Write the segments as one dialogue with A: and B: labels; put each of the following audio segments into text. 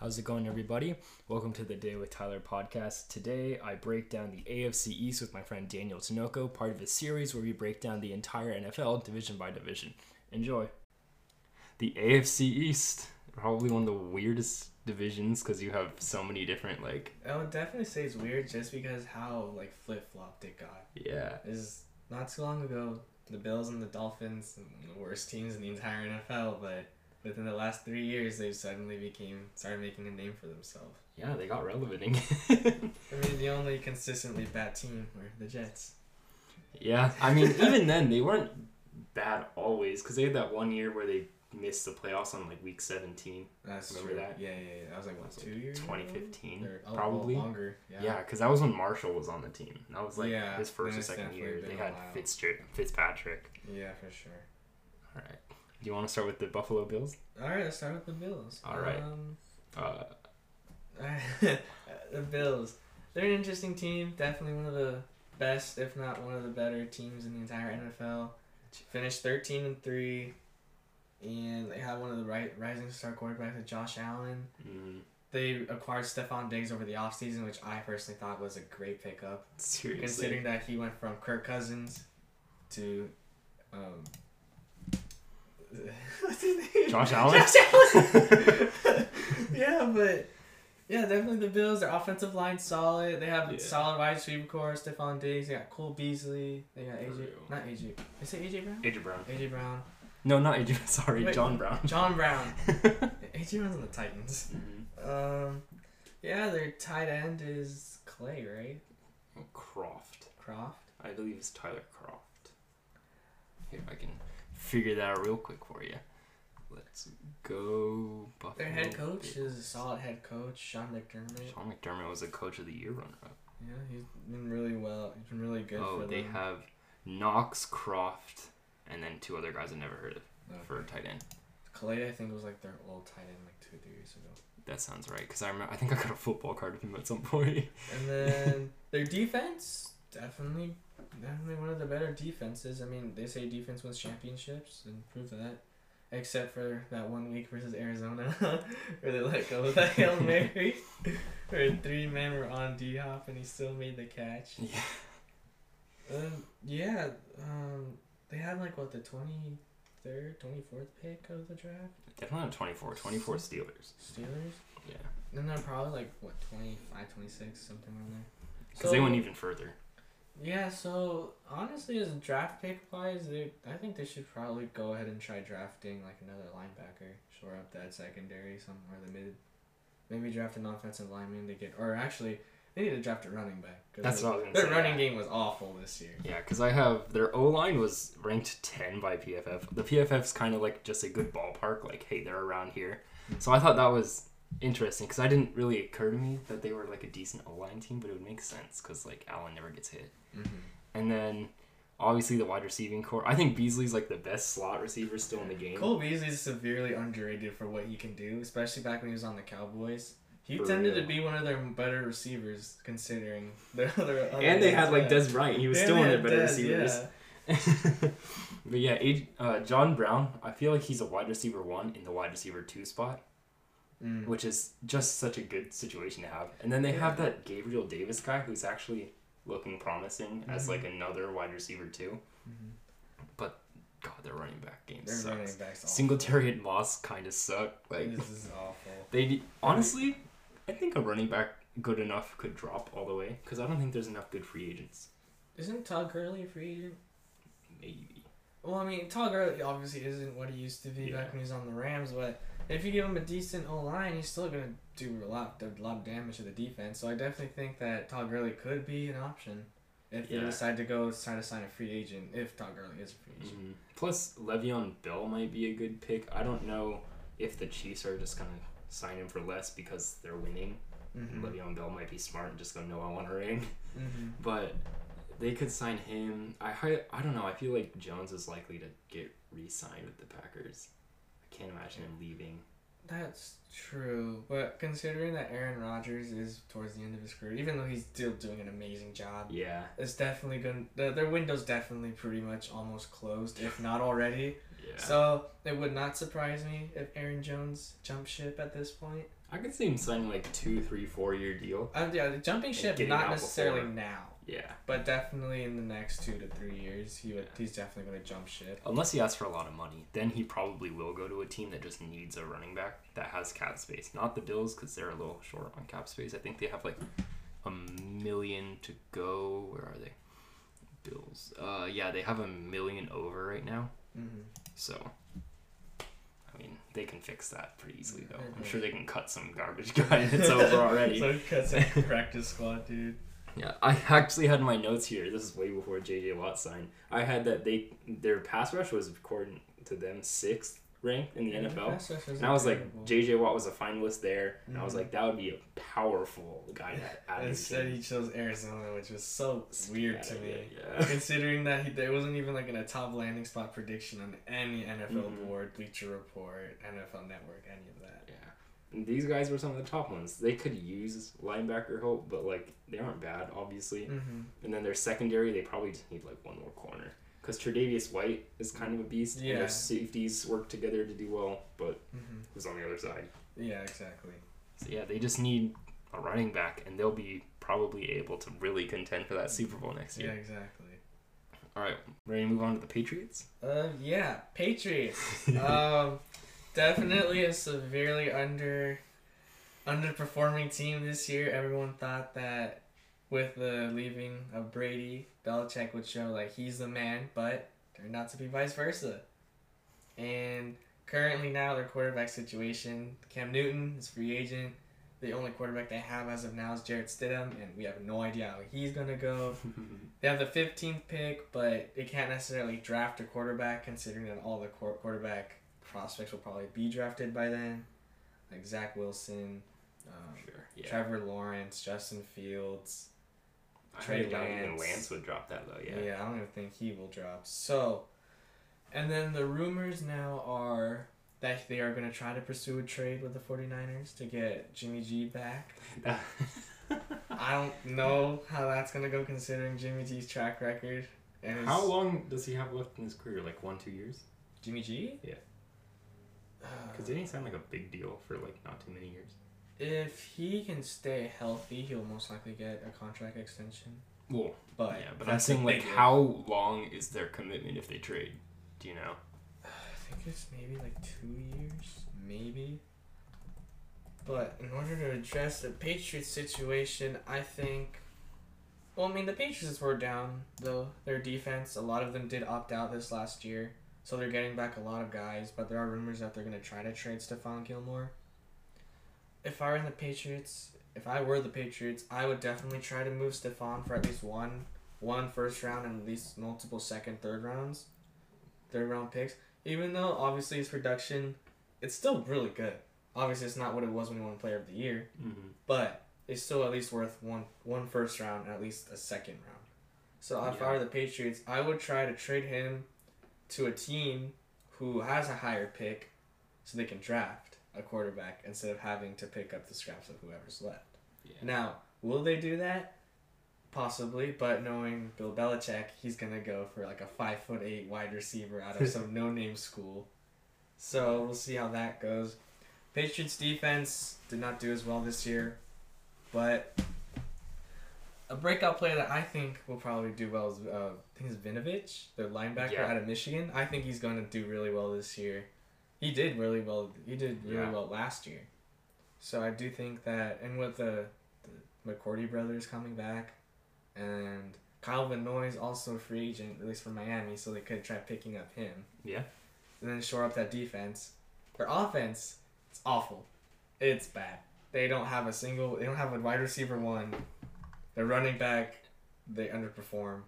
A: How's it going, everybody? Welcome to the Day with Tyler podcast. Today, I break down the AFC East with my friend Daniel Tinoco, part of a series where we break down the entire NFL division by division. Enjoy. The AFC East, probably one of the weirdest divisions because you have so many different, like,
B: I would definitely say it's weird just because how like flip flopped it got.
A: yeah,
B: Is not too long ago, the Bills and the Dolphins, the worst teams in the entire NFL, but within the last three years, they suddenly became started making a name for themselves.
A: yeah, they got relevant again.
B: I mean, the only consistently bad team were the Jets.
A: yeah, I mean, even then, they weren't bad always because they had that one year where they missed the playoffs on like week 17.
B: That's
A: Remember
B: true.
A: that?
B: Yeah, yeah, yeah. That was like what two years.
A: 2015,
B: oh,
A: probably.
B: longer. Yeah.
A: Yeah, because that was when Marshall was on the team. That was like
B: Yeah,
A: his first or second year. They had. Fitzger- Fitzpatrick.
B: Yeah, for sure.
A: All right. Do you want to start with the Buffalo Bills?
B: All right, let's start with the Bills.
A: All right.
B: Um,
A: Uh,
B: the Bills. They're an interesting team. Definitely one of the best, if not one of the better teams in the entire NFL. Finished thirteen and three, and they have one of the right rising star quarterbacks, Josh Allen.
A: mm,
B: They acquired Stefon Diggs over the offseason, which I personally thought was a great pickup,
A: seriously.
B: considering that he went from Kirk Cousins to. Um, what's his name?
A: Josh Allen?
B: Josh Allen. yeah, but yeah, definitely the Bills. Their offensive line solid. They have
A: Yeah.
B: solid wide receiver core. Stefon Diggs. They got Cole Beasley. They got AJ. Not AJ. They say AJ Brown.
A: AJ Brown.
B: AJ Brown.
A: No, not AJ. Sorry,
B: Wait.
A: John Brown.
B: John Brown. AJ Brown's on the Titans.
A: Mhm.
B: Um, yeah, their tight end is Clay, right?
A: Kroft.
B: Kroft.
A: I believe it's Tyler Kroft. Here, I can figure that out real quick for you. Let's go. Buffalo
B: Their head coach
A: Bills.
B: is a solid head coach, Sean McDermott.
A: Sean McDermott was a coach of the year runner up.
B: Yeah, he's been really well. He's been really good
A: oh,
B: for
A: they
B: them.
A: have Knox, Kroft, and then two other guys I've never heard of
B: Okay.
A: for a tight end.
B: Clay, I think was like their old tight end like two, three years ago.
A: That sounds right because I remember. I think I got a football card of him at some point.
B: And then their defense, definitely, definitely one of the better defenses. I mean, they say defense wins championships, and prove that. Except for that one week versus Arizona, where they let go of that hail mary, where three men were on D Hop and he still made the catch.
A: yeah.
B: Um, yeah, um, they had like what the twenty third, twenty fourth pick of the draft.
A: Definitely not 24. 24 Steelers.
B: Steelers.
A: Yeah.
B: Then they're probably like what 25, 26, something around there.
A: Because they went even further.
B: Yeah, so honestly, as a draft pick wise, they I think they should probably go ahead and try drafting like another linebacker, shore up that secondary somewhere in the mid. Maybe draft an offensive lineman to get, or actually, they need to draft a running back. 'cause
A: That's
B: their,
A: what I was gonna
B: Their
A: say,
B: running
A: yeah.
B: game was awful this year.
A: Yeah, because I have their O line was ranked 10 by PFF. The PFF's kind of like just a good ballpark, like, hey, they're around here. Hmm. So I thought that was interesting because I didn't really occur to me that they were like a decent O line team, but it would make sense because like Allen never gets hit.
B: Mm-hmm.
A: And then obviously the wide receiving core. I think Beasley's like the best slot receiver still in the game.
B: Cole Beasley's severely underrated for what he can do, especially back when he was on the Cowboys. He
A: For
B: tended
A: real.
B: to be one of their better receivers, considering their other.
A: And they had like. Dez Bryant. He was
B: Yeah,
A: still one of their better receivers.
B: yeah.
A: but yeah, uh, John Brown, I feel like he's a wide receiver one in the wide receiver two spot,
B: Mm.
A: which is just such a good situation to have. And then they have that Gabriel Davis guy who's actually looking promising as
B: Mhm.
A: like another wide receiver too.
B: Mhm.
A: God, their running back game
B: Their
A: sucks.
B: running backs awful.
A: Singletary and Moss kind of suck. Like
B: this is awful.
A: they honestly, I think a running back good enough could drop all the way because I don't think there's enough good free agents.
B: Isn't Todd Gurley a free agent?
A: Maybe.
B: Well, I mean, Todd Gurley obviously isn't what he used to be
A: Yeah.
B: back when he was on the Rams, but if you give him a decent O line, he's still gonna do a lot, a lot of damage to the defense. So I definitely think that Todd Gurley could be an option if they decide to go try to sign a free agent. If Todd Gurley is a free agent.
A: Mhm. Plus, Le'Veon Bell might be a good pick. I don't know if the Chiefs are just gonna sign him for less because they're winning.
B: Mm-hmm.
A: Le'Veon Bell might be smart and just go, no, I want a ring.
B: Mm-hmm.
A: But they could sign him. I I don't know. I feel like Jones is likely to get re-signed with the Packers. Can't imagine him leaving.
B: That's true, but considering that Aaron Rodgers is towards the end of his career, even though he's still doing an amazing job,
A: Yeah,
B: it's definitely going. to Their window's definitely pretty much almost closed, if not already.
A: Yeah.
B: So it would not surprise me if Aaron Jones jumped ship at this point.
A: I could see him signing like two, three, four year deal.
B: Um, yeah, jumping ship not necessarily
A: before.
B: now,
A: Yeah.
B: but definitely in the next two to three years, he would. He's definitely going to jump ship.
A: Unless he asks for a lot of money, then he probably will go to a team that just needs a running back that has cap space. Not the Bills because they're a little short on cap space. I think they have like a million to go. Where are they? Bills. Uh, yeah, they have a million over right now.
B: Mm-hmm.
A: So, I mean, they can fix that pretty easily though. I'm sure they can cut some garbage guy that's over already.
B: so cut some practice squad, dude.
A: Yeah, I actually had my notes here. This is way before JJ Watt signed. I had that they their pass rush was according to them sixth ranked in the
B: Yeah,
A: NFL.
B: rush
A: And I was like,
B: terrible.
A: JJ Watt was a finalist there, and I was
B: Mhm.
A: like, that would be a powerful guy add.
B: Instead, he chose Arizona, which was so weird to me.
A: Yeah.
B: Considering that he, there wasn't even like in a top landing spot prediction on any NFL
A: Mhm.
B: board, Bleacher Report, NFL Network, any of that.
A: Yeah. And these guys were some of the top ones. They could use linebacker help, but like they aren't bad, obviously.
B: Mm-hmm.
A: And then their secondary, they probably just need like one more corner. Because Tre'Davious White is kind of a beast. And
B: Yeah.
A: their safeties work together to do well, but
B: Mm-hmm.
A: who's on the other side?
B: Yeah, exactly.
A: So yeah, they just need a running back, and they'll be probably able to really contend for that Super Bowl next year.
B: Yeah, exactly.
A: All right, ready to move on to the Patriots?
B: Uh, yeah, Patriots. um, definitely a severely under underperforming team this year. Everyone thought that with the leaving of Brady, Belichick would show like he's the man, but turned out to be vice versa. And currently now their quarterback situation, Cam Newton is free agent. The only quarterback they have as of now is Jarrett Stidham, and we have no idea how he's gonna go. They have the 15th pick, but they can't necessarily draft a quarterback considering that all the quarterback prospects will probably be drafted by then. Like Zach Wilson, um,
A: sure. Yeah.
B: Trevor Lawrence, Justin Fields.
A: I
B: Trey
A: Trey Lance.
B: Lance.
A: Lance would drop that though.
B: Yeah.
A: Yeah.
B: I don't even think he will drop. So, and then the rumors now are that they are going to try to pursue a trade with the 49ers to get Jimmy G back. I don't know how that's going to go considering Jimmy G's track record. And his-
A: How long does he have left in his career? Like one, two years?
B: Jimmy G?
A: Yeah. Because they didn't sound like a big deal for like not too many years.
B: If he can stay healthy, he'll most likely get a contract extension.
A: Well,
B: But
A: yeah, but I'm saying like how long is their commitment if they trade? Do you know?
B: I think it's maybe like two years, maybe. But in order to address the Patriots situation, I think. Well, I mean, the Patriots were down, though. Their defense, a lot of them did opt out this last year. So they're getting back a lot of guys, but there are rumors that they're going to try to trade Stephon Gilmore. If I were in the Patriots, if I were the Patriots, I would definitely try to move Stephon for at least one, one first round and at least multiple second, third rounds, third round picks. Even though obviously his production, it's still really good. Obviously, it's not what it was when he won Player of the Year,
A: Mm-hmm.
B: but it's still at least worth one one first round and at least a second round. So if
A: Yeah.
B: I were the Patriots, I would try to trade him to a team who has a higher pick, so they can draft a quarterback instead of having to pick up the scraps of whoever's left.
A: Yeah.
B: Now, will they do that? Possibly, but knowing Bill Belichick, he's gonna go for like a five foot eight wide receiver out of some no name school. So we'll see how that goes. Patriots defense did not do as well this year, but a breakout player that I think will probably do well is uh, I think is Winovich, the linebacker
A: Yeah.
B: out of Michigan. I think he's going to do really well this year. He did really well. He did really
A: Yeah.
B: well last year. So I do think that, and with the, the McCourty brothers coming back, and Kyle Van Noy's also a free agent, at least for Miami, so they could try picking up him.
A: Yeah.
B: And then shore up that defense. Their offense, it's awful. It's bad. They don't have a single. They don't have a wide receiver one. Their running back, they underperform.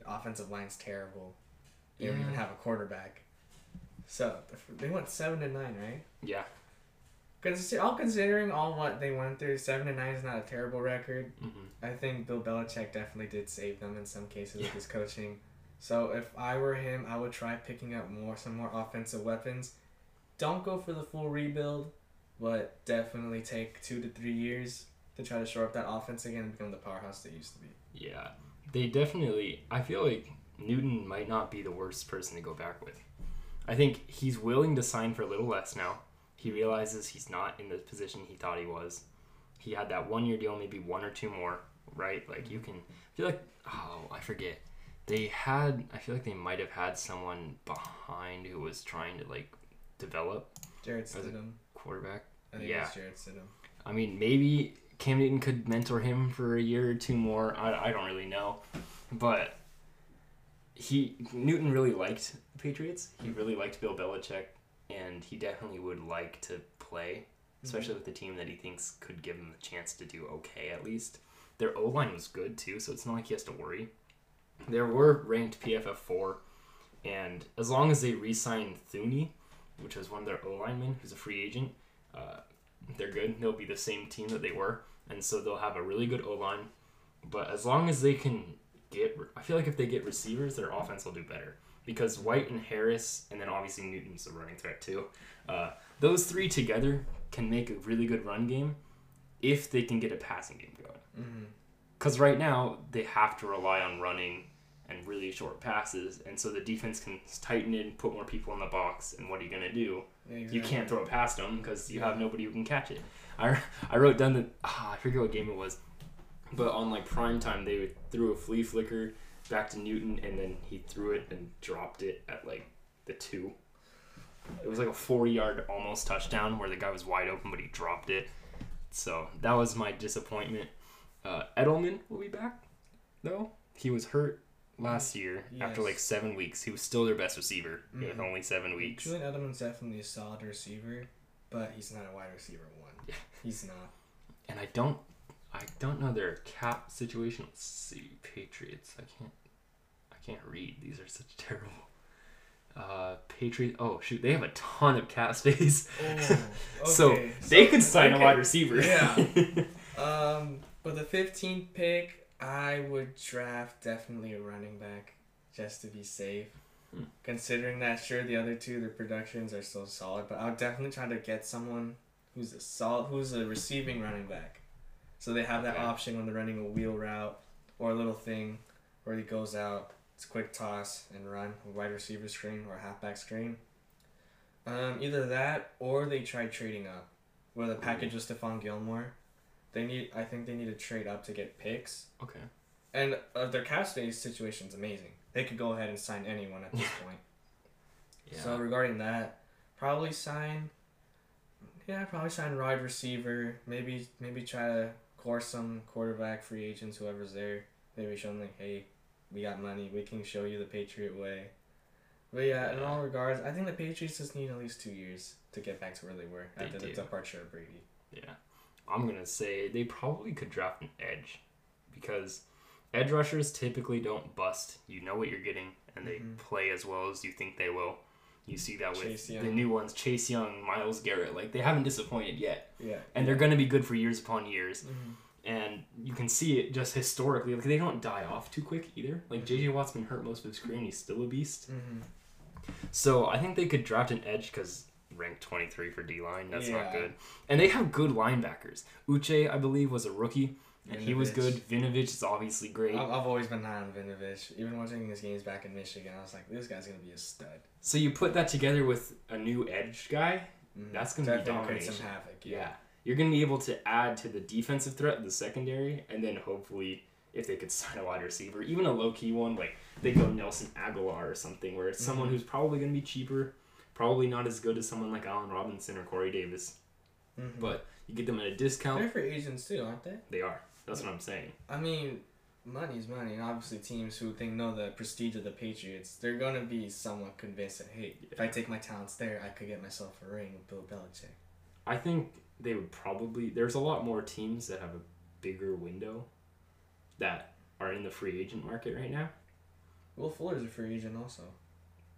B: The offensive line's terrible. They don't even have a quarterback. So they went seven to nine, right?
A: Yeah.
B: Consider, all considering all what they went through, seven to nine is not a terrible record.
A: Mm-hmm.
B: I think Bill Belichick definitely did save them in some cases with his coaching. So if I were him, I would try picking up more some more offensive weapons. Don't go for the full rebuild, but definitely take two to three years to try to shore up that offense again and become the powerhouse they used to be.
A: Yeah. They definitely. I feel like Newton might not be the worst person to go back with. I think he's willing to sign for a little less now. He realizes he's not in the position he thought he was. He had that one year deal, maybe one or two more, right? Like you can I feel like oh, I forget. They had I feel like they might have had someone behind who was trying to like develop Jarrett
B: Stidham.
A: quarterback.
B: I think
A: yeah.
B: Jarrett Stidham.
A: I mean, maybe Cam Newton could mentor him for a year or two more. I, I don't really know, but he Newton really liked the Patriots. He really liked Bill Belichick, and he definitely would like to play, especially with the team that he thinks could give him the chance to do okay at least. Their O line was good too, so it's not like he has to worry. They were ranked PFF four, and as long as they re-sign Thuney, which was one of their O linemen, who's a free agent, uh, they're good. They'll be the same team that they were, and so they'll have a really good O line. But as long as they can get, I feel like if they get receivers, their offense will do better because White and Harris, and then obviously Newton's a running threat too. Uh, those three together can make a really good run game if they can get a passing game going.
B: Mm-hmm.
A: Because right now they have to rely on running and really short passes, and so the defense can tighten it, and put more people in the box, and what are you gonna do? You can't throw it past them because you have nobody who can catch it. I, I wrote down that ah, I forget what game it was, but on like prime time they threw a flea flicker back to Newton and then he threw it and dropped it at like the two. It was like a four-yard almost touchdown where the guy was wide open but he dropped it. So that was my disappointment. Uh, Edelman will be back though. He was hurt last year after like seven weeks. He was still their best receiver with
B: Mhm.
A: only seven weeks.
B: Julian Edelman's definitely a solid receiver, but he's not a wide receiver one.
A: Yeah.
B: He's not.
A: and I don't I don't know their cap situation. Let's see, Patriots. I can't I can't read. These are such terrible. Uh, Patriots. Oh shoot, they have a ton of cap space,
B: Oh,
A: so
B: okay.
A: they
B: So-
A: could sign a wide receiver.
B: Yeah. Um, but the 15th pick, I would draft definitely a running back just to be safe.
A: Hmm.
B: Considering that, sure, the other two, their productions are still solid, but I'll definitely try to get someone who's a solid, who's a receiving running back. So they have that
A: Okay.
B: option when they're running a wheel route or a little thing where he goes out, it's a quick toss and run, a wide receiver screen or a halfback screen. Um, either that or they try trading up. Where the package was Stephon Gilmore. They need I think they need to trade up to get picks.
A: okay.
B: And uh, their cap space situation is amazing. They could go ahead and sign anyone at this point.
A: Yeah.
B: So regarding that, probably sign. Yeah, probably sign wide receiver. Maybe maybe try to course some quarterback free agents, whoever's there. Maybe show them like, hey, we got money. We can show you the Patriot way. But yeah, in all regards, I think the Patriots just need at least two years to get back to where they were
A: They
B: after the departure of Brady.
A: Yeah. I'm gonna say they probably could draft an edge because edge rushers typically don't bust. You know what you're getting, and they
B: Mhm.
A: play as well as you think they will. You see that with the new ones, Chase Young, Myles Garrett. Like they haven't disappointed yet,
B: Yeah.
A: and they're gonna be good for years upon years.
B: Mhm.
A: And you can see it just historically. Like they don't die off too quick either. Like JJ Watt's been hurt most of his career, and he's still a beast.
B: Mhm.
A: So I think they could draft an edge because ranked 23 for D line. That's not good. And they have good linebackers. Uche, I believe, was a rookie, and he was good. Winovich is obviously great.
B: I've, always been high on Winovich. Even watching his games back in Michigan, I was like, this guy's gonna be a stud.
A: So you put that together with a new edge guy.
B: Mhm.
A: That's gonna be
B: Definitely create some havoc.
A: Yeah. You're going to be able to add to the defensive threat, of the secondary, and then hopefully, if they could sign a wide receiver, even a low key one, like they go Nelson Agholor or something, where it's someone
B: Mhm.
A: who's probably going to be cheaper, probably not as good as someone like Allen Robinson or Corey Davis,
B: Mhm.
A: but you get them at a discount.
B: they're free agents too, aren't they?
A: They are. That's what I'm saying.
B: I mean, money's money, and obviously teams who think know the prestige of the Patriots, they're gonna be somewhat convinced that hey, if I take my talents there, I could get myself a ring with Bill Belichick.
A: I think they would probably. There's a lot more teams that have a bigger window that are in the free agent market right now.
B: Will Fuller's a free agent also.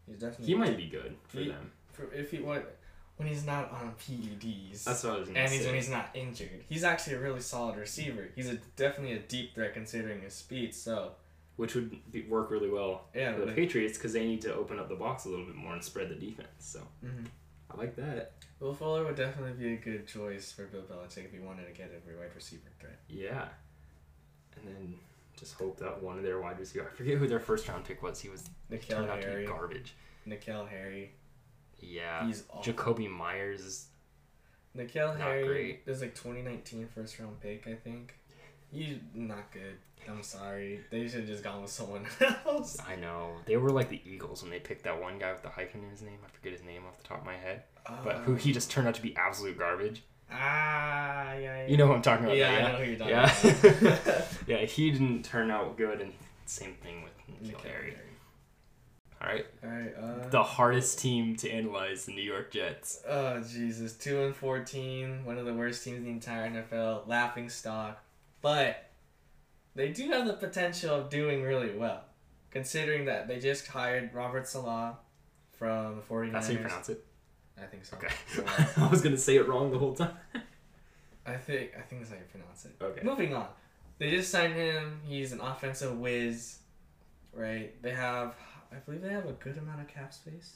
B: He's definitely
A: He might be good for
B: He-
A: them.
B: for if he what when he's not on PEDs.
A: That's what I was gonna
B: and he's when he's not injured. He's actually a really solid receiver. He's a definitely a deep threat considering his speed. So
A: which would be, work really well
B: yeah,
A: for the
B: like-
A: Patriots because they need to open up the box a little bit more and spread the defense. So
B: Mhm.
A: I like that.
B: Will Fuller would definitely be a good choice for Bill Belichick if he wanted to get a wide receiver threat.
A: Yeah, and then just hope that one of their wide receivers. I forget who their first round pick was. He was
B: N'Keal
A: turned out to be garbage.
B: N'Keal Harry.
A: Yeah.
B: He's awful.
A: Jakobi Meyers is
B: N'Keal
A: Not
B: Harry
A: great.
B: is like 2019 first round pick, I think. He's not good. I'm sorry. They should have just gone with someone else.
A: I know. They were like the Eagles when they picked that one guy with the hyphen in his name. I forget his name off the top of my head. But who he um, just turned out to be absolute garbage.
B: Ah, yeah, yeah.
A: You know who I'm talking about.
B: Yeah,
A: that,
B: I know who you're talking
A: yeah.
B: about.
A: yeah, he didn't turn out good, and same thing with N'Keal
B: N'Keal
A: Harry.
B: Harry.
A: All right,
B: Alright, uh.
A: the hardest team to analyze, the New York Jets.
B: Oh, Jesus. 2 and 14. One of the worst teams in the entire NFL. Laughing stock. But they do have the potential of doing really well. Considering that they just hired Robert Saleh from the 49ers.
A: That's how you pronounce it.
B: I think so.
A: Okay. I was gonna say it wrong the whole time.
B: I think I think that's how you pronounce it.
A: Okay.
B: Moving on. They just signed him. He's an offensive whiz, right? They have, I believe they have a good amount of cap space.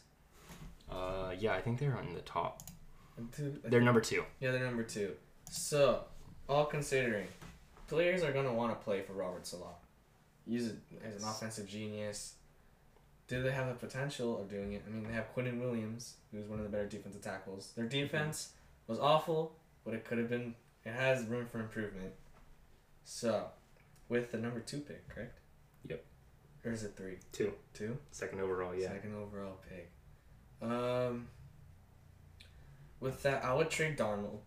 A: Uh, yeah, I think they're on the top.
B: Two-
A: They're number two.
B: yeah, they're number two. So, all considering, players are gonna want to play for Robert Saleh. He's a, he's an offensive genius. Do they have the potential of doing it? I mean, they have Quinnen Williams, who's one of the better defensive tackles. Their defense was awful, but it could have been. It has room for improvement. So, with the number two pick, correct?
A: Yep.
B: Or is it three?
A: Two.
B: Two.
A: Second overall, yeah.
B: Second overall pick. Um. With that, I would trade Darnold.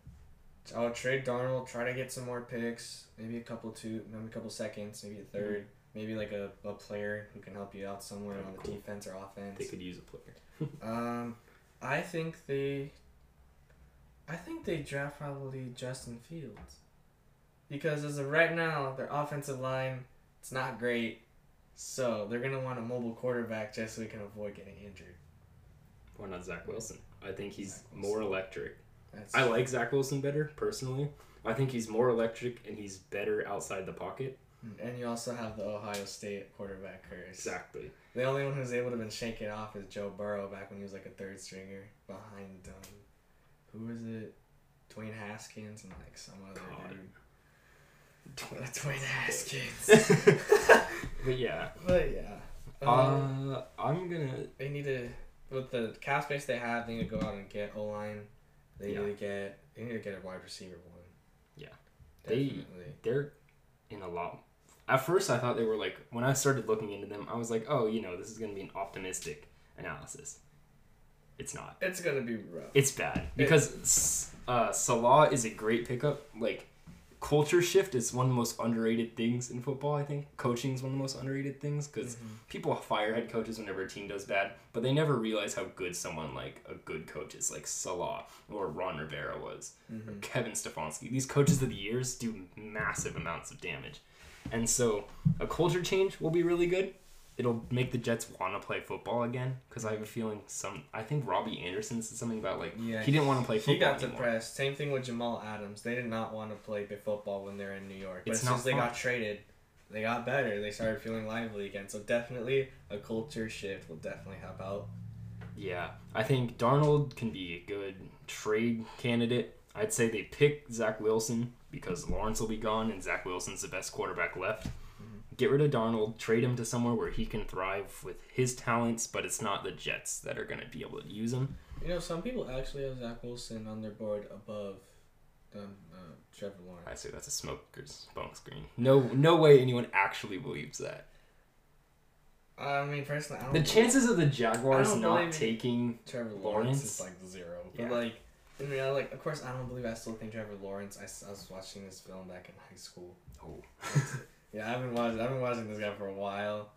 B: I would trade Darnold. Try to get some more picks. Maybe a couple two, maybe a couple seconds, maybe a 3rd Maybe like a, a player who can help you out somewhere
A: That'd
B: on the
A: cool.
B: defense or offense.
A: They could use a player.
B: Um, I think they. I think they draft probably Justin Fields, because as of right now, their offensive line it's not great, so they're gonna want a mobile quarterback just so he can avoid getting injured.
A: Why not Zach Wilson? I think he's more electric.
B: That's
A: I like Zach Wilson better personally. I think he's more electric and he's better outside the pocket.
B: And you also have the Ohio State quarterback curse.
A: Exactly.
B: The only one who's able to been shake it off is Joe Burrow back when he was like a third stringer behind um, who was it? Dwayne Haskins and like some other
A: God.
B: dude. Dwayne Haskins.
A: but yeah,
B: but yeah. Um,
A: uh, I'm gonna.
B: they need to with the cap space they have. They need to go out and get O line. They
A: Yeah.
B: need to get. They need to get a wide receiver one.
A: Yeah. They-
B: Definitely.
A: They're in a lot. At first, I thought they were like when I started looking into them, I was like, oh, you know, this is gonna be an optimistic analysis. It's not.
B: It's gonna be rough.
A: It's bad because uh, Saleh is a great pickup. Like culture shift is one of the most underrated things in football. I think coaching is one of the most underrated things because
B: Mhm.
A: people fire head coaches whenever a team does bad, but they never realize how good someone like a good coach is, like Saleh or Ron Rivera was, or
B: Mhm.
A: Kevin Stefanski. These coaches of the years do massive amounts of damage, and so a culture change will be really good. It'll make the Jets want to play football again because I have a feeling some. I think Robbie Anderson said something about like
B: Yeah,
A: he didn't want to play football
B: He got
A: anymore.
B: depressed. Same thing with Jamal Adams. They did not want to play football when they're in New York. But
A: It's
B: as soon as they
A: fun.
B: got traded, they got better. They started feeling lively again. So definitely a culture shift will definitely help out.
A: Yeah, I think Darnold can be a good trade candidate. I'd say they pick Zach Wilson because Lawrence will be gone and Zach Wilson's the best quarterback left. Get rid of Darnold, trade him to somewhere where he can thrive with his talents, but it's not the Jets that are going to be able to use him.
B: You know, some people actually have Zach Wilson on their board above the, uh, Trevor Lawrence.
A: I say that's a smoker's smoke screen. No, no way anyone actually believes that.
B: I mean, personally, I don't
A: The
B: believe
A: chances of the Jaguars
B: don't
A: taking
B: Trevor Lawrence,
A: Lawrence?
B: is like zero.
A: Yeah.
B: Like, in reality, like, of course, I don't believe I still think Trevor Lawrence. I was watching this film back in high school.
A: oh,
B: Yeah, I've been watching. I've been watching this guy for a while.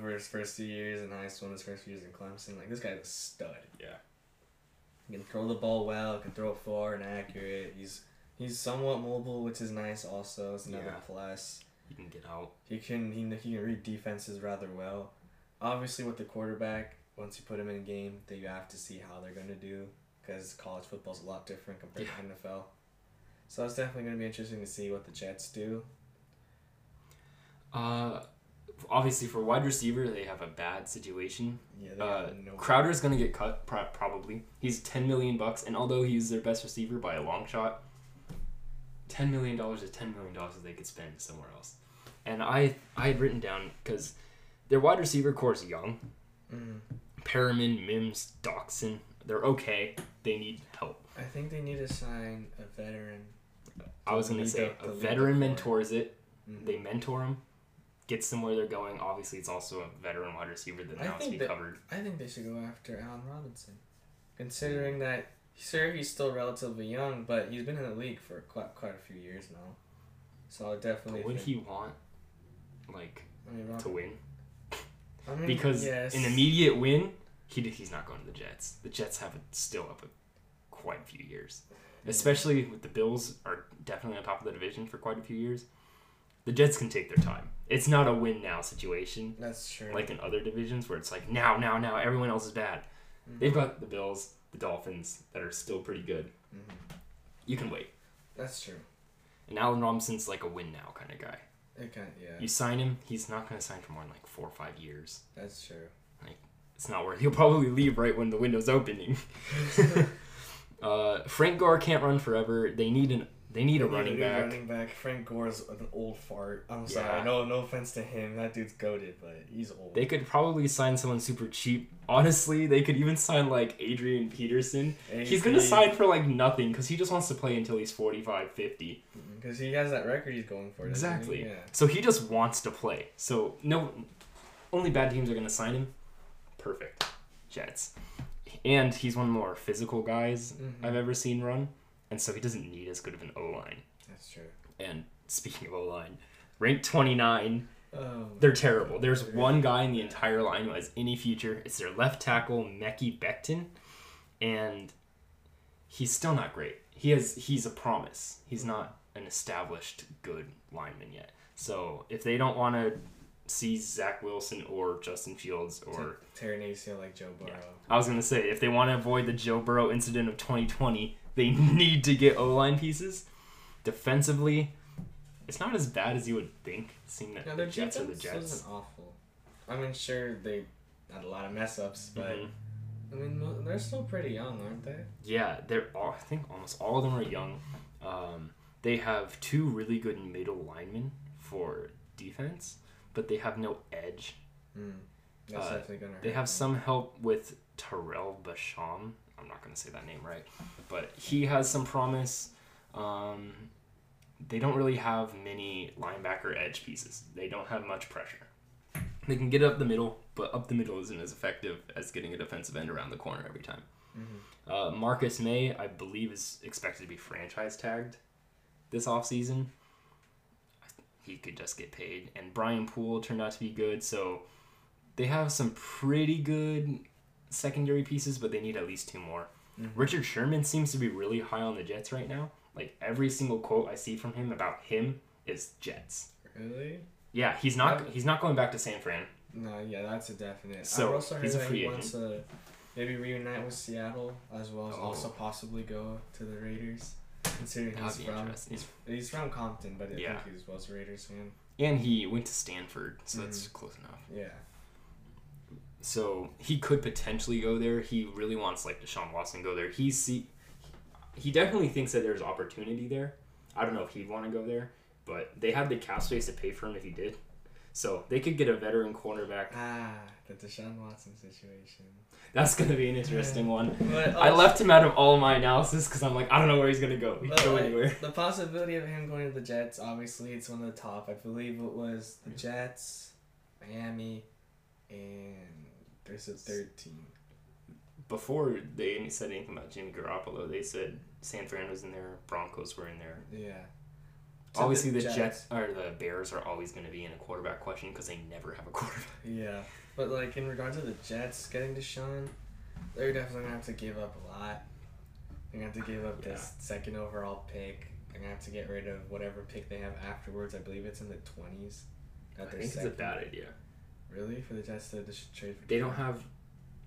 B: For his first two years in high school, and his first few years in Clemson, like this guy's a stud.
A: Yeah.
B: He can throw the ball well. Can throw it far and accurate. He's he's somewhat mobile, which is nice. Also, it's another
A: Yeah.
B: plus.
A: you can get out.
B: He can he, he can read defenses rather well. Obviously, with the quarterback, once you put him in a game, then you have to see how they're gonna do because college football's a lot different compared to NFL. So it's definitely gonna be interesting to see what the Jets do.
A: Uh, obviously for wide receiver they have a bad situation.
B: Yeah,
A: Uh,
B: no
A: Crowder's gonna get cut pro- probably. He's ten million bucks, and although he's their best receiver by a long shot, ten million dollars is ten million dollars that they could spend somewhere else. And I I had written down because their wide receiver core is young.
B: Mm.
A: Perriman, Mims, Doctson, they're okay. They need help.
B: I think they need to sign a veteran.
A: I was gonna say a
B: to lead the
A: veteran mentors it.
B: Mhm.
A: They mentor him, gets them where they're going. Obviously, it's also a veteran wide receiver that
B: I
A: now has to
B: think
A: be
B: that-
A: covered.
B: I think they should go after Allen Robinson, considering that sure he's still relatively young, but he's been in the league for quite quite a few years now. So I definitely.
A: But would
B: think,
A: he want like
B: I mean,
A: to win?
B: I mean,
A: Because
B: yes.
A: an immediate win, he he's not going to the Jets. The Jets have it still up a, quite a few years, especially with the Bills are definitely on top of the division for quite a few years. The Jets can take their time. It's not a win now situation
B: That's true.
A: like in other divisions where it's like now, now, now everyone else is bad.
B: Mhm.
A: They've got the Bills, the Dolphins that are still pretty good.
B: Mhm.
A: You can wait.
B: That's true.
A: And Allen Robinson's like a win now kind of guy.
B: Can yeah.
A: You sign him, he's not going to sign for more than like four or five years.
B: That's true.
A: It's not worth. He'll probably leave right when the window's opening. uh, Frank Gore can't run forever. They need an they need a
B: They
A: running
B: new
A: back.
B: Running back. Frank Gore's an old fart. I'm
A: Yeah.
B: sorry. No, no offense to him. That dude's goaded, but he's old.
A: They could probably sign someone super cheap. Honestly, they could even sign like Adrian Peterson. He's gonna sign for like nothing because he just wants to play until he's 45, 50.
B: because he has that record he's going for. doesn't he?
A: Exactly.
B: Yeah.
A: So he just wants to play. So no, only bad teams are gonna sign him. Perfect, Jets. And he's one of the more physical guys
B: Mhm.
A: I've ever seen run, and so he doesn't need as good of an O line.
B: That's true.
A: And speaking of O line, ranked 29,
B: Oh.
A: they're terrible. There's one guy in the entire line who has any future. It's their left tackle, Mekhi Becton, and he's still not great. He has he's a promise. He's not an established good lineman yet. So if they don't want to see Zach Wilson or Justin Fields or
B: tearing ACL like Joe Burrow.
A: I was gonna say if they want to avoid the Joe Burrow incident of 2020, they need to get O line pieces. Defensively, it's not as bad as you would think. Seeing that
B: Yeah,
A: the Jets are the Jets.
B: wasn't awful. I mean, sure they had a lot of mess ups, but
A: Mhm.
B: I mean they're still pretty young, aren't they?
A: Yeah, they're all, I think almost all of them are young. Um, they have two really good middle linemen for defense, but they have no edge.
B: Mm. That's
A: Uh,
B: definitely gonna.
A: They have
B: them.
A: some help with Tarell Basham. I'm not going to say that name right, but he has some promise. Um, they don't really have many linebacker edge pieces. They don't have much pressure. They can get up the middle, but up the middle isn't as effective as getting a defensive end around the corner every time.
B: Mhm.
A: Uh, Marcus Maye, I believe, is expected to be franchise tagged this offseason. He could just get paid. And Brian Poole turned out to be good, so they have some pretty good secondary pieces, but they need at least two more.
B: Mhm.
A: Richard Sherman seems to be really high on the Jets right now. Like every single quote I see from him about him is Jets.
B: Really?
A: Yeah, he's not he's not going back to San Fran.
B: No, yeah, that's a definite.
A: So,
B: I've also heard
A: he's a free
B: he wants to maybe reunite with Seattle as well as
A: Oh.
B: also possibly go to the Raiders. Considering he's from he's, he's from Compton, but I
A: Yeah.
B: think he was a Raiders fan.
A: And he went to Stanford, so that's
B: Mm-hmm.
A: close enough.
B: Yeah.
A: So he could potentially go there. He really wants like Deshaun Watson go there. He see, he definitely thinks that there's opportunity there. I don't know if he'd want to go there, but they have the cap space to pay for him if he did. So they could get a veteran cornerback.
B: Ah, the Deshaun Watson situation.
A: That's gonna be an interesting one.
B: But
A: I left him out of all my analysis because I'm like, I don't know where he's gonna go. He can go anywhere.
B: the possibility of him going to the Jets, obviously, it's one of the top. I believe it was the Jets, Miami, and there's a third team.
A: Before they said anything about Jimmy Garoppolo, they said San Fran was in there, Broncos were in there.
B: Yeah.
A: Obviously, the Jets or the Bears are always going to be in a quarterback question because they never have a quarterback.
B: Yeah, but like in regards to the Jets getting Deshaun, they're definitely gonna have to give up a lot. They're gonna have to give up this second overall pick. They're gonna have to get rid of whatever pick they have afterwards. I believe it's in the twenties.
A: I think it's a bad idea.
B: Really, for the Jets to just trade for.
A: They don't have.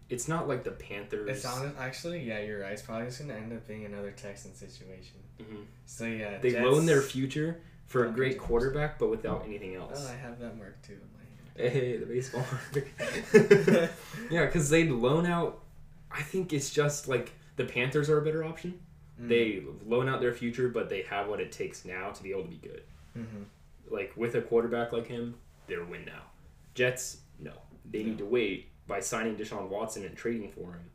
A: It's not like the Panthers.
B: It's on actually, yeah, you're right. It's probably just gonna end up being another Texan situation.
A: Mhm.
B: So yeah,
A: They
B: Jets,
A: loan their future for a great quarterback, but without anything else.
B: Oh, I have that mark too in my
A: Hey, the baseball.
B: hand.
A: yeah, because they loan out. I think it's just like the Panthers are a better option.
B: Mm.
A: They loan out their future, but they have what it takes now to be able to be good.
B: Mhm.
A: Like with a quarterback like him, they're win now. Jets, no. They need to wait by signing Deshaun Watson and trading for him.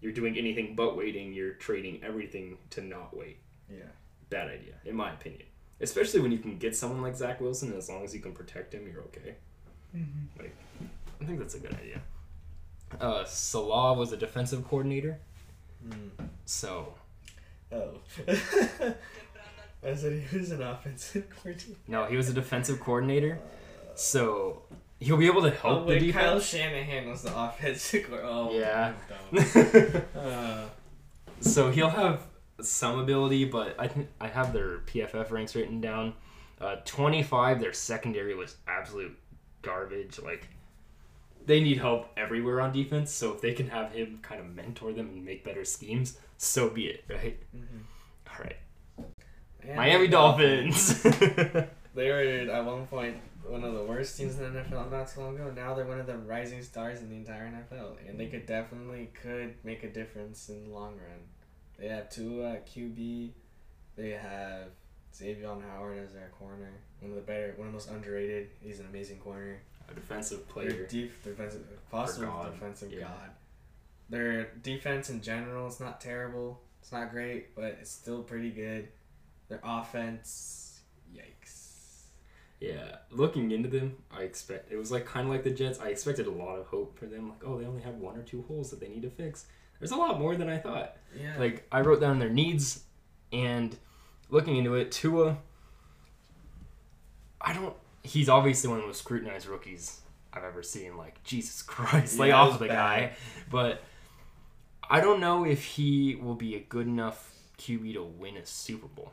A: you're doing anything but waiting. You're trading everything to not wait.
B: Yeah.
A: Bad idea, in my opinion. Especially when you can get someone like Zach Wilson, and as long as you can protect him, you're okay. Like, I think that's a good idea. Uh, Saleh was a defensive coordinator,
B: Mm.
A: so
B: Oh. I said he was an offensive coordinator.
A: no, he was a defensive coordinator, so he'll be able to help
B: Oh,
A: the
B: wait, Kyle
A: defense.
B: Shanahan was the offensive coordinator. Oh,
A: Yeah.
B: Uh,
A: so he'll have some ability, but I think I have their PFF ranks written down. Uh, 25, their secondary was absolute garbage. Like they need help everywhere on defense. So if they can have him kind of mentor them and make better schemes, so be it, right?
B: mhm.
A: All right,
B: And
A: Miami
B: the
A: Dolphins.
B: They were at one point one of the worst teams in the NFL not so long ago. Now they're one of the rising stars in the entire NFL, and they could definitely could make a difference in the long run. They have Tua at QB. They have Xavier Howard as their corner. One of the better, one of the most underrated. He's an amazing corner.
A: a defensive
B: Their
A: player.
B: deep defensive, possible
A: God,
B: defensive
A: yeah.
B: god. Their defense in general is not terrible. It's not great, but it's still pretty good. Their offense, yikes.
A: Yeah, looking into them, I expect it was like kind of like the Jets. I expected a lot of hope for them. Like, oh, they only have one or two holes that they need to fix. There's a lot more than I thought.
B: Yeah.
A: Like I wrote down their needs, and looking into it, Tua. I don't. He's obviously one of the most scrutinized rookies I've ever seen. Like Jesus Christ, lay
B: Yeah,
A: off
B: it's
A: the
B: bad.
A: guy. But I don't know if he will be a good enough QB to win a Super Bowl.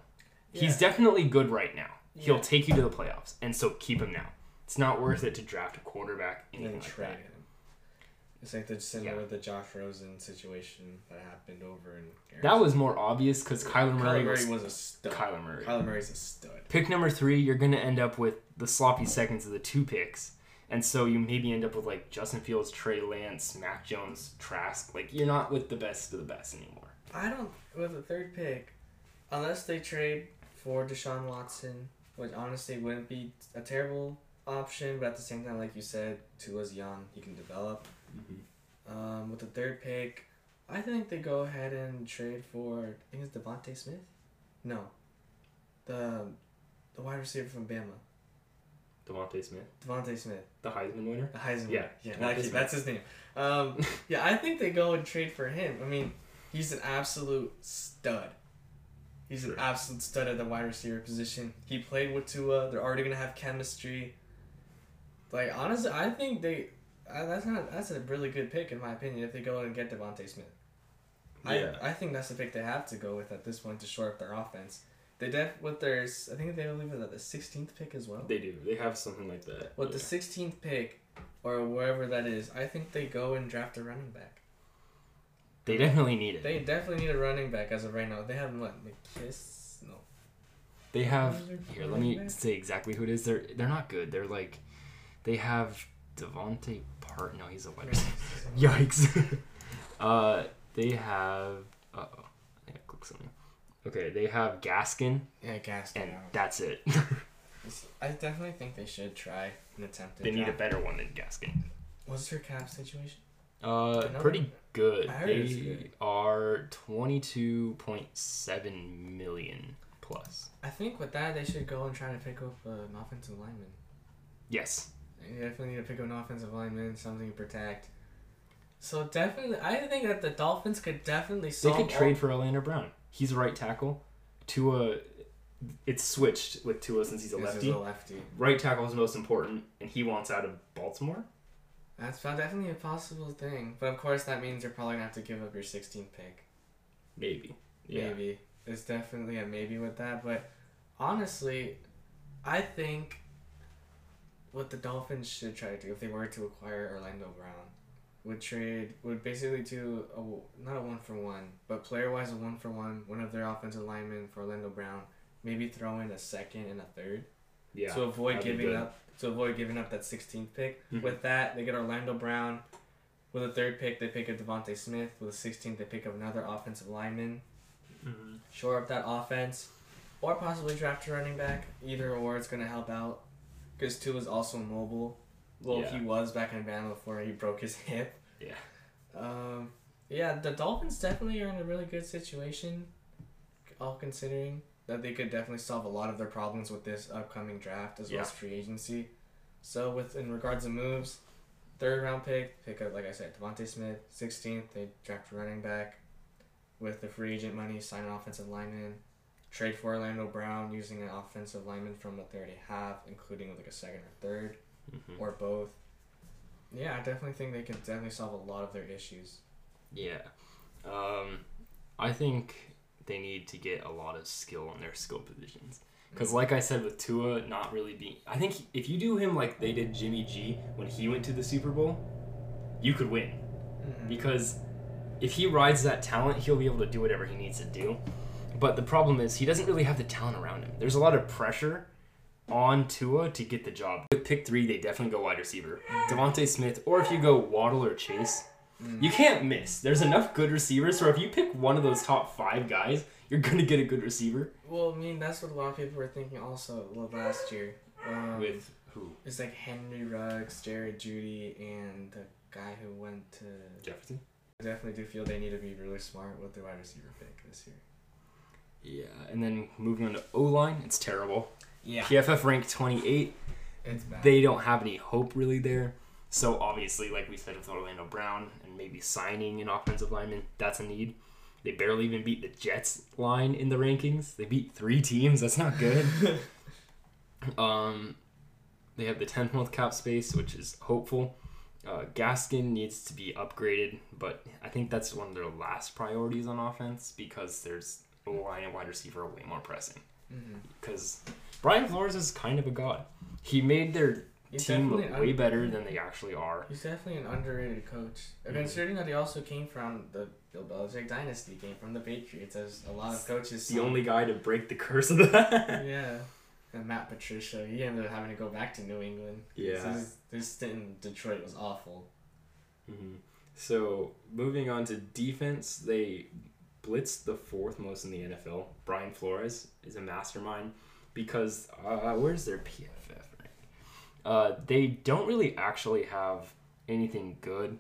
A: He's definitely good right now. He'll take you to the playoffs, and so keep him now. It's not worth it to draft a quarterback,
B: and
A: anything like that.
B: him. It's like the similar
A: Yeah.
B: with the Josh Rosen situation that happened over in.
A: That was more obvious because Kyler Murray,
B: Kyler
A: was,
B: was a stud.
A: Kyler Murray.
B: Kyler Murray's a stud.
A: Pick number three, you're gonna end up with the sloppy seconds of the two picks, and so you maybe end up with like Justin Fields, Trey Lance, Mac Jones, Trask. Like you're not with the best of the best anymore.
B: I don't with the third pick, unless they trade for Deshaun Watson, which honestly wouldn't be a terrible option. But at the same time, like you said, Tua's young; he can develop. Um, with the third pick, I think they go ahead and trade for. I think it's DeVonta Smith. No, the the wide receiver from Bama,
A: DeVonta Smith,
B: DeVonta Smith,
A: the Heisman winner.
B: the Heisman.
A: Yeah,
B: yeah,
A: DeVonta
B: that's his name. Um, yeah, I think they go and trade for him. I mean, he's an absolute stud. He's an absolute stud at the wide receiver position. He played with Tua. They're already gonna have chemistry. Like honestly, I think they. Uh, that's not. That's a really good pick in my opinion. If they go and get DeVonta Smith,
A: Yeah.
B: I I think that's the pick they have to go with at this point to shore up their offense. They def with their. I think they leave it at the sixteenth pick as well.
A: They do. They have something like that.
B: With
A: yeah.
B: the sixteenth pick, or wherever that is, I think they go and draft a running back.
A: They definitely need it.
B: They definitely need a running back as of right now. They have what McKiss? No.
A: They have here. Let me
B: back?
A: say exactly who it is. They're they're not good. They're like they have DeVonta No, he's a receiver. Yikes. uh, they have. Uh oh. I gotta click something. Okay, they have Gaskin,
B: Yeah, Gaskin.
A: and that's it.
B: I definitely think they should try and attempt
A: they need a better one than Gaskin.
B: What's their cap situation?
A: Uh, pretty good.
B: I
A: They
B: good.
A: are twenty two point seven million plus.
B: I think with that they should go and try to pick up uh, an offensive lineman.
A: Yes.
B: You definitely need to pick up an offensive lineman, something to protect. So definitely, I think that the Dolphins could definitely
A: They could trade for Orlando Brown. He's a right tackle. Tua, it's switched with Tua since he's a lefty.
B: a lefty.
A: Right tackle is most important, and he wants out of Baltimore.
B: That's definitely a possible thing, but of course that means you're probably gonna have to give up your 16th pick.
A: Maybe. Yeah.
B: Maybe it's definitely a maybe with that, but honestly, I think what the Dolphins should try to do if they were to acquire Orlando Brown would trade would basically do a not a one for one, but player wise a one for one, one of their offensive linemen for Orlando Brown. Maybe throw in a second and a third
A: Yeah.
B: to avoid giving up to avoid giving up that 16th pick.
A: Mhm.
B: With that, they get Orlando Brown. With a third pick, they pick up DeVonta Smith. With a 16th, they pick up another offensive lineman.
A: Mhm.
B: Shore up that offense, or possibly draft a running back. Either or, it's gonna help out. Because Tua is also mobile. Well,
A: Yeah.
B: he was back in Bama before he broke his hip.
A: Yeah.
B: Um, Yeah, the Dolphins definitely are in a really good situation, all considering that they could definitely solve a lot of their problems with this upcoming draft as well as free agency. So with in regards to moves, third round pick, pick up like I said, DeVonta Smith. Sixteenth, they draft running back. With the free agent money, sign an offensive lineman. Trade for Orlando Brown using an offensive lineman from what they already have, including like a second or third
A: Mhm.
B: or both. Yeah, I definitely think they can definitely solve a lot of their issues.
A: Yeah. Um, I think they need to get a lot of skill on their skill positions. Because, like I said, with Tua not really being. I think if you do him like they did Jimmy G when he went to the Super Bowl, you could win.
B: Mhm.
A: Because if he rides that talent, he'll be able to do whatever he needs to do. But the problem is, he doesn't really have the talent around him. There's a lot of pressure on Tua to get the job. With pick three, they definitely go wide receiver. DeVonta Smith, or if you go Waddle or Chase,
B: Mm.
A: you can't miss. There's enough good receivers, so if you pick one of those top five guys, you're gonna get a good receiver.
B: Well, I mean, that's what a lot of people were thinking also last year. Um,
A: With who?
B: It's like Henry Ruggs, Jerry Jeudy, and the guy who went to.
A: Jefferson.
B: I definitely do feel they need to be really smart with their wide receiver pick this year.
A: Yeah, and then moving on to O line, it's terrible.
B: Yeah.
A: PFF ranked 28.
B: It's bad.
A: They don't have any hope really there. So obviously, like we said with Orlando Brown and maybe signing an offensive lineman, that's a need. They barely even beat the Jets line in the rankings. They beat three teams. That's not good. um, they have the 10th month cap space, which is hopeful. Uh, Gaskin needs to be upgraded, but I think that's one of their last priorities on offense because there's line and wide receiver are way more pressing.
B: hmm
A: Because Brian Flores is kind of a god. He made their
B: He's
A: team look way
B: un-
A: better than they actually are.
B: He's definitely an underrated coach.
A: Mhm.
B: Considering that he also came from the Bill Belichick dynasty, came from the Patriots, as a lot of coaches.
A: The only guy to break the curse of that.
B: Yeah. And Matt Patricia, he ended up having to go back to New England.
A: Yeah.
B: His, his stint in Detroit was awful.
A: hmm So moving on to defense, they blitzed the fourth most in the NFL. Brian Flores is a mastermind because uh, where's their PFF rank? Uh, they don't really actually have anything good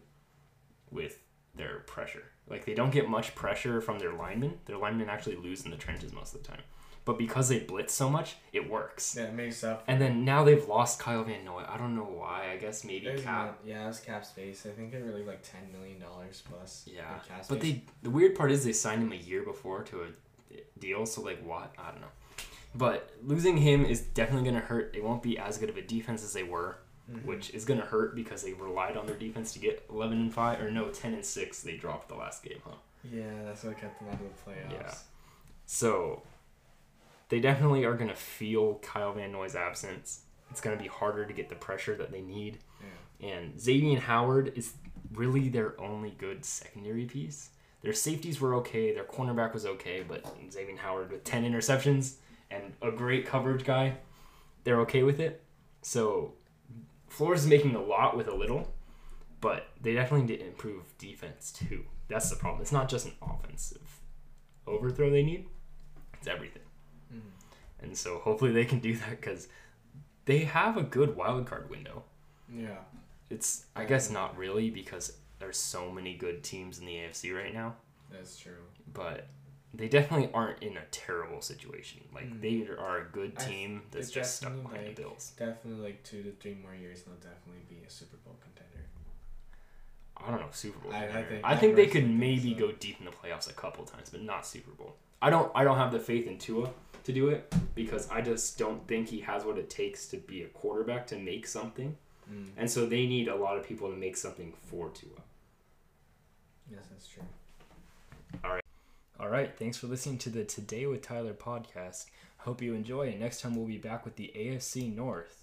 A: with their pressure. Like they don't get much pressure from their linemen. Their linemen actually lose in the trenches most of the time. But because they blitz so much, it works.
B: Yeah, it makes.
A: And then now they've lost Kyle Van Noy. I don't know why. I guess maybe
B: There's
A: cap.
B: not- yeah, it was cap space. I think it really like ten million dollars plus.
A: Yeah, but they the weird part is they signed him a year before to a deal. So like what? I don't know. But losing him is definitely gonna hurt. They won't be as good of a defense as they were,
B: Mhm.
A: which is gonna hurt because they relied on their defense to get eleven and five or no ten and six. They dropped the last game, huh?
B: Yeah, that's what kept them out of the playoffs.
A: Yeah. So they definitely are gonna feel Kyle Van Noy's absence. It's gonna be harder to get the pressure that they need.
B: Yeah.
A: And Xavien Howard is really their only good secondary piece. Their safeties were okay, their cornerback was okay, but Xavien Howard with 10 interceptions and a great coverage guy, they're okay with it. So Flores is making a lot with a little, but they definitely need to improve defense too. That's the problem. It's not just an offensive overthrow they need, it's everything. And so hopefully they can do that because they have a good wild card window.
B: Yeah.
A: It's I guess not really because there's so many good teams in the AFC right now,
B: That's true.
A: but they definitely aren't in a terrible situation. Like
B: Mm.
A: they are a good
B: I-
A: team that's just stuck behind
B: like-
A: the Bills.
B: Definitely like two to three more years, and they'll definitely be a Super Bowl contender.
A: I don't know Super Bowl.
B: I- I think-
A: I
B: I
A: think they could maybe
B: so.
A: go deep in the playoffs a couple times, but not Super Bowl. I don't I don't have the faith in Tua to do it because I just don't think he has what it takes to be a quarterback to make something.
B: Mm.
A: And so they need a lot of people to make something for Tua.
B: Yes, that's true. All right.
A: All right. thanks for listening to the Today with Tyler podcast. Hope you enjoy, and next time we'll be back with the AFC North.